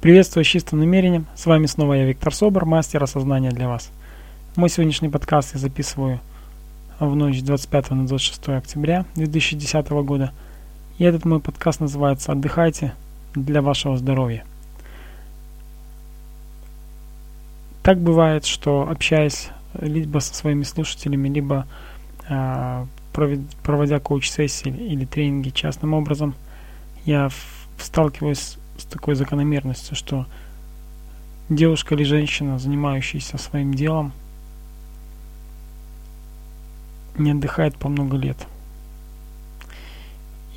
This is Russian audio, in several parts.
Приветствую с чистым намерением. С вами снова я, Виктор Собор, мастер осознания для вас. Мой сегодняшний подкаст я записываю в ночь 25 на 26 октября 2010 года. И этот мой подкаст называется «Отдыхайте для вашего здоровья». Так бывает, что общаясь либо со своими слушателями, либо э, проводя коуч-сессии или тренинги частным образом, я сталкиваюсь с такой закономерностью, что девушка или женщина, занимающаяся своим делом, не отдыхает по много лет.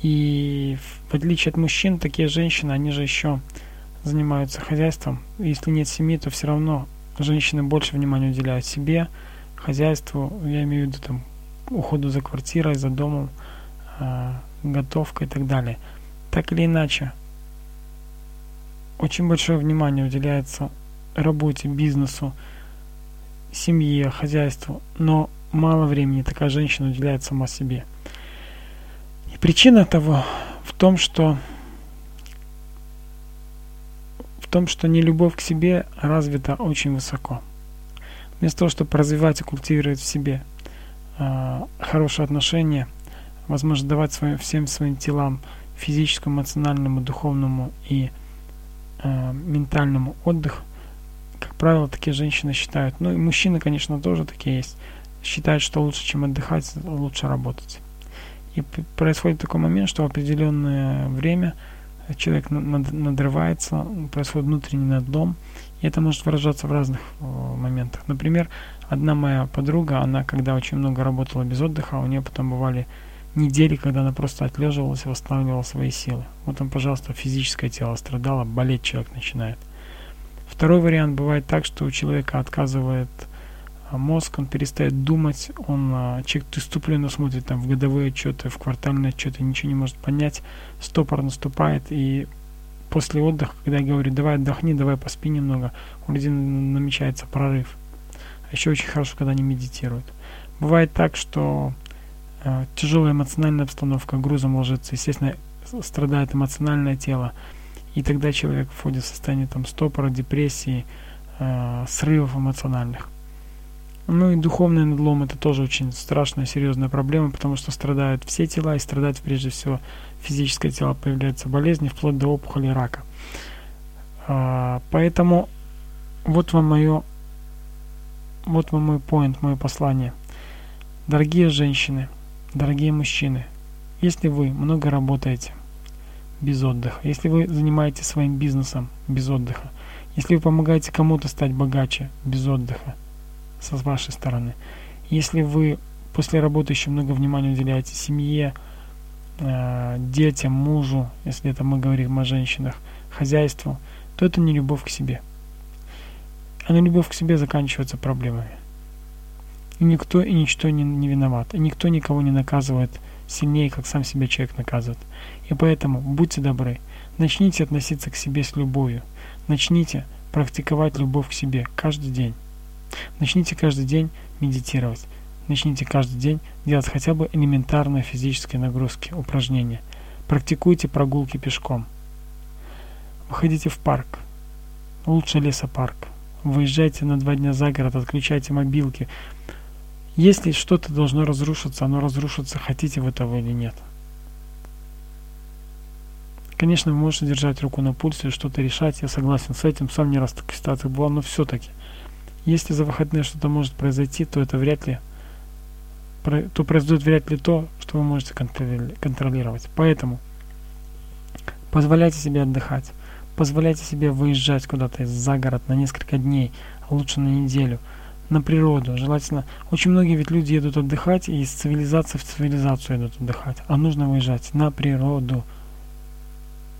И в отличие от мужчин, такие женщины, они же еще занимаются хозяйством. Если нет семьи, то все равно женщины больше внимания уделяют себе, хозяйству, я имею в виду там уходу за квартирой, за домом, э, готовка и так далее. Так или иначе, очень большое внимание уделяется работе, бизнесу, семье, хозяйству, но мало времени такая женщина уделяет сама себе. И причина того в том, что в том, что не любовь к себе развита очень высоко. Вместо того, чтобы развивать и культивировать в себе э, хорошие отношения, возможно, давать своим, всем своим телам физическому, эмоциональному, духовному и э, ментальному отдых, как правило, такие женщины считают, ну и мужчины, конечно, тоже такие есть, считают, что лучше, чем отдыхать, лучше работать. И происходит такой момент, что в определенное время человек надрывается, происходит внутренний надлом, и это может выражаться в разных моментах. Например, одна моя подруга, она когда очень много работала без отдыха, у нее потом бывали недели, когда она просто отлеживалась и восстанавливала свои силы. Вот он, пожалуйста, физическое тело страдало, болеть человек начинает. Второй вариант бывает так, что у человека отказывает а, мозг, он перестает думать, он, а, человек иступленно смотрит там в годовые отчеты, в квартальные отчеты, ничего не может понять, стопор наступает, и после отдыха, когда я говорю, давай отдохни, давай поспи немного, у людей намечается прорыв. А еще очень хорошо, когда они медитируют. Бывает так, что тяжелая эмоциональная обстановка грузом ложится, естественно, страдает эмоциональное тело, и тогда человек входит в состояние там стопора, депрессии, э, срывов эмоциональных. Ну и духовный надлом это тоже очень страшная, серьезная проблема, потому что страдают все тела и страдает прежде всего физическое тело, появляются болезни, вплоть до опухоли рака. Э, поэтому вот вам мое, вот вам мой point, мое послание. Дорогие женщины, Дорогие мужчины, если вы много работаете без отдыха, если вы занимаетесь своим бизнесом без отдыха, если вы помогаете кому-то стать богаче без отдыха со вашей стороны, если вы после работы еще много внимания уделяете семье, э, детям, мужу, если это мы говорим о женщинах, хозяйству, то это не любовь к себе. А на любовь к себе заканчивается проблемами. И никто и ничто не, не виноват. И никто никого не наказывает сильнее, как сам себя человек наказывает. И поэтому будьте добры. Начните относиться к себе с любовью. Начните практиковать любовь к себе каждый день. Начните каждый день медитировать. Начните каждый день делать хотя бы элементарные физические нагрузки, упражнения. Практикуйте прогулки пешком. Выходите в парк. Лучше лесопарк. Выезжайте на два дня за город, отключайте мобилки, если что-то должно разрушиться, оно разрушится, хотите вы того или нет. Конечно, вы можете держать руку на пульсе и что-то решать, я согласен с этим, сам не раз в таких ситуациях был, но все-таки, если за выходные что-то может произойти, то это вряд ли, то произойдет вряд ли то, что вы можете контролировать. Поэтому позволяйте себе отдыхать, позволяйте себе выезжать куда-то за город на несколько дней, а лучше на неделю – на природу. Желательно, очень многие ведь люди едут отдыхать и из цивилизации в цивилизацию едут отдыхать, а нужно выезжать на природу.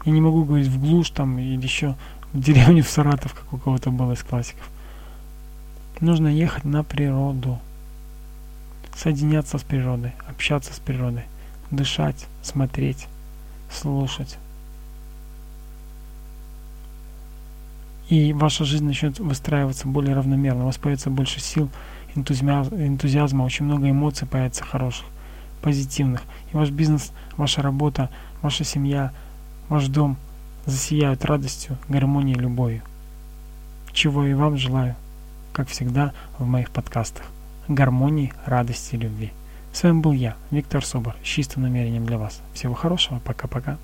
Я не могу говорить в глушь там или еще в деревню в Саратов, как у кого-то было из классиков. Нужно ехать на природу, соединяться с природой, общаться с природой, дышать, смотреть, слушать. И ваша жизнь начнет выстраиваться более равномерно, у вас появится больше сил, энтузиазма, очень много эмоций появится хороших, позитивных. И ваш бизнес, ваша работа, ваша семья, ваш дом засияют радостью, гармонией, любовью. Чего и вам желаю, как всегда в моих подкастах. Гармонии, радости, любви. С вами был я, Виктор Собор, с чистым намерением для вас. Всего хорошего, пока-пока.